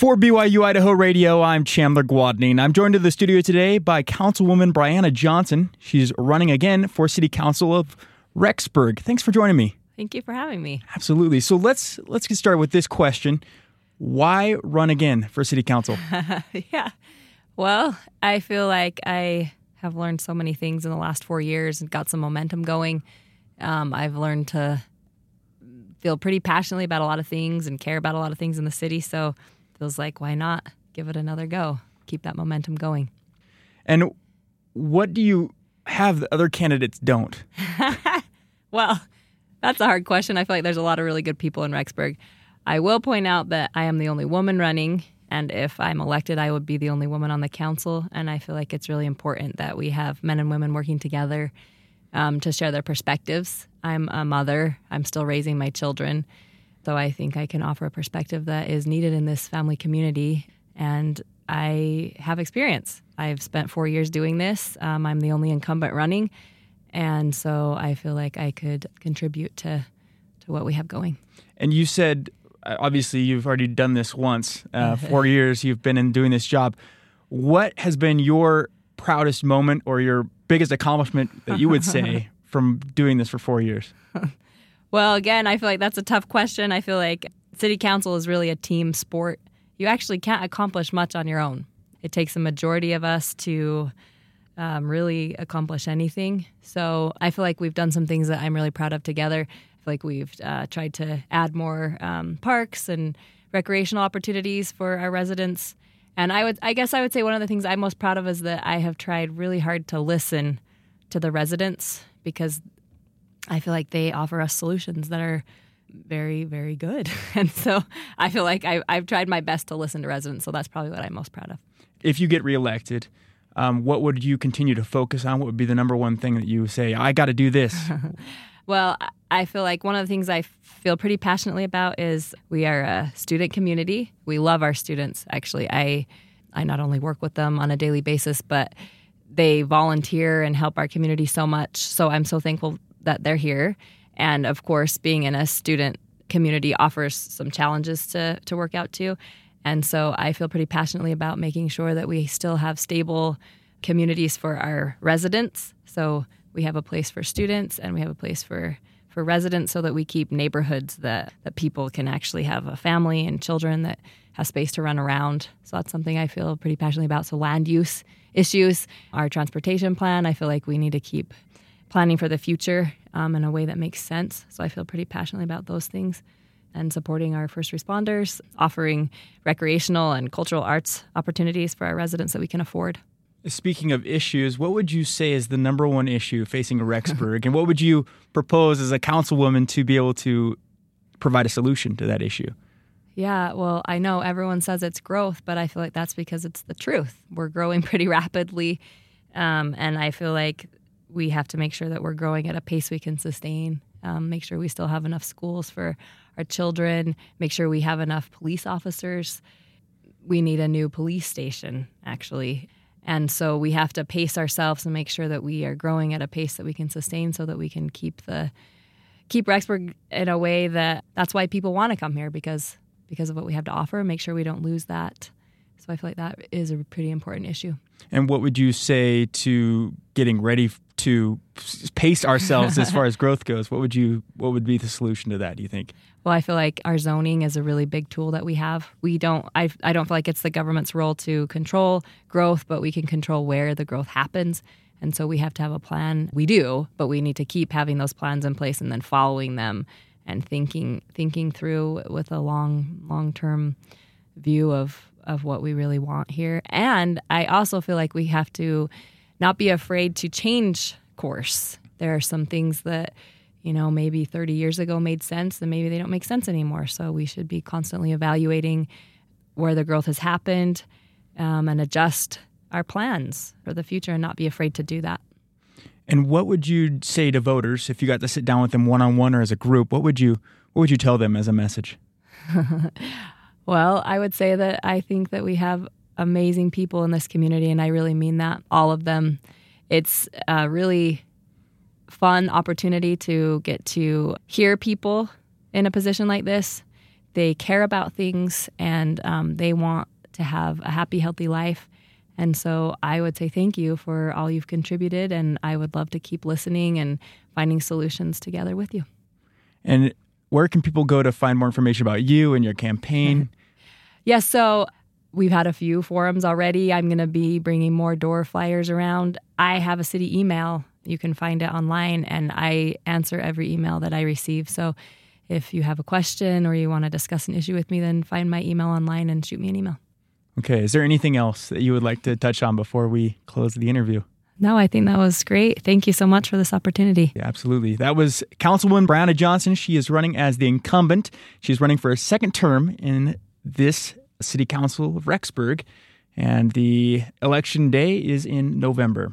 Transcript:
For BYU Idaho Radio, I'm Chandler Guadney. I'm joined in the studio today by Councilwoman Bryanna Johnson. She's running again for City Council of Rexburg. Thanks for joining me. Thank you for having me. Absolutely. So let's let's get started with this question. Why run again for City Council? yeah. Well, I feel like I have learned so many things in the last four years and got some momentum going. Um, I've learned to feel pretty passionately about a lot of things and care about a lot of things in the city. So feels like why not give it another go? Keep that momentum going. And what do you have the other candidates don't? well, that's a hard question. I feel like there's a lot of really good people in Rexburg. I will point out that I am the only woman running, and if I'm elected, I would be the only woman on the council. And I feel like it's really important that we have men and women working together um, to share their perspectives. I'm a mother, I'm still raising my children. So I think I can offer a perspective that is needed in this family community. And I have experience. I've spent four years doing this. Um, I'm the only incumbent running. And so I feel like I could contribute to, to what we have going. And you said, uh, obviously, you've already done this once. Uh, four years you've been in doing this job. What has been your proudest moment or your biggest accomplishment that you would say from doing this for four years? Well, again, I feel like that's a tough question. I feel like city council is really a team sport. You actually can't accomplish much on your own. It takes a majority of us to um, really accomplish anything. So I feel like we've done some things that I'm really proud of together. I feel like we've uh, tried to add more um, parks and recreational opportunities for our residents. And I would, I guess, I would say one of the things I'm most proud of is that I have tried really hard to listen to the residents because I feel like they offer us solutions that are very, very good. And so I feel like I, have tried my best to listen to residents. So that's probably what I'm most proud of. If you get reelected, um, what would you continue to focus on? What would be the number one thing that you say, I got to do this? well, I feel like one of the things I feel pretty passionately about is we are a student community. We love our students, actually. I, I not only work with them on a daily basis, but they volunteer and help our community so much. So I'm so thankful that they're here. And of course, being in a student community offers some challenges to, to work out too. And so I feel pretty passionately about making sure that we still have stable communities for our residents. So we have a place for students and we have a place for, for residents so that we keep neighborhoods that, that people can actually have a family and children that have space to run around. So that's something I feel pretty passionately about. So land use issues, our transportation plan, I feel like we need to keep planning for the future um, in a way that makes sense. So I feel pretty passionately about those things and supporting our first responders, offering recreational and cultural arts opportunities for our residents that we can afford. Speaking of issues, what would you say is the number one issue facing Rexburg, and what would you propose as a councilwoman to be able to provide a solution to that issue? Yeah, well, I know everyone says it's growth, but I feel like that's because it's the truth. We're growing pretty rapidly, um, and I feel like we have to make sure that we're growing at a pace we can sustain. Um, make sure we still have enough schools for our children. Make sure we have enough police officers. We need a new police station, actually. And so we have to pace ourselves and make sure that we are growing at a pace that we can sustain so that we can keep the keep Rexburg in a way that that's why people want to come here because because of what we have to offer. Make sure we don't lose that so I feel like that is a pretty important issue. And what would you say to getting ready to pace ourselves as far as growth goes? What would you what would be the solution to that, do you think? Well, I feel like our zoning is a really big tool that we have. We don't I I don't feel like it's the government's role to control growth, but we can control where the growth happens. And so we have to have a plan. We do, but we need to keep having those plans in place and then following them and thinking thinking through with a long long-term view of of what we really want here. And I also feel like we have to not be afraid to change course. There are some things that, you know, maybe 30 years ago made sense and maybe they don't make sense anymore. So we should be constantly evaluating where the growth has happened um, and adjust our plans for the future and not be afraid to do that. And what would you say to voters if you got to sit down with them one on one or as a group? What would you what would you tell them as a message? Well, I would say that I think that we have amazing people in this community, and I really mean that, all of them. It's a really fun opportunity to get to hear people in a position like this, they care about things and um, they want to have a happy, healthy life. And so I would say thank you for all you've contributed, and I would love to keep listening and finding solutions together with you. And where can people go to find more information about you and your campaign? yes, yeah, so we've had a few forums already. I'm going to be bringing more door flyers around. I have a city email. You can find it online, and I answer every email that I receive. So if you have a question or you want to discuss an issue with me, then find my email online and shoot me an email. Okay. Is there anything else that you would like to touch on before we close the interview? No, I think that was great. Thank you so much for this opportunity. Yeah, absolutely. That was Councilwoman Bryanna Johnson. She is running as the incumbent. She's running for a second term in this city council of Rexburg, and the election day is in November.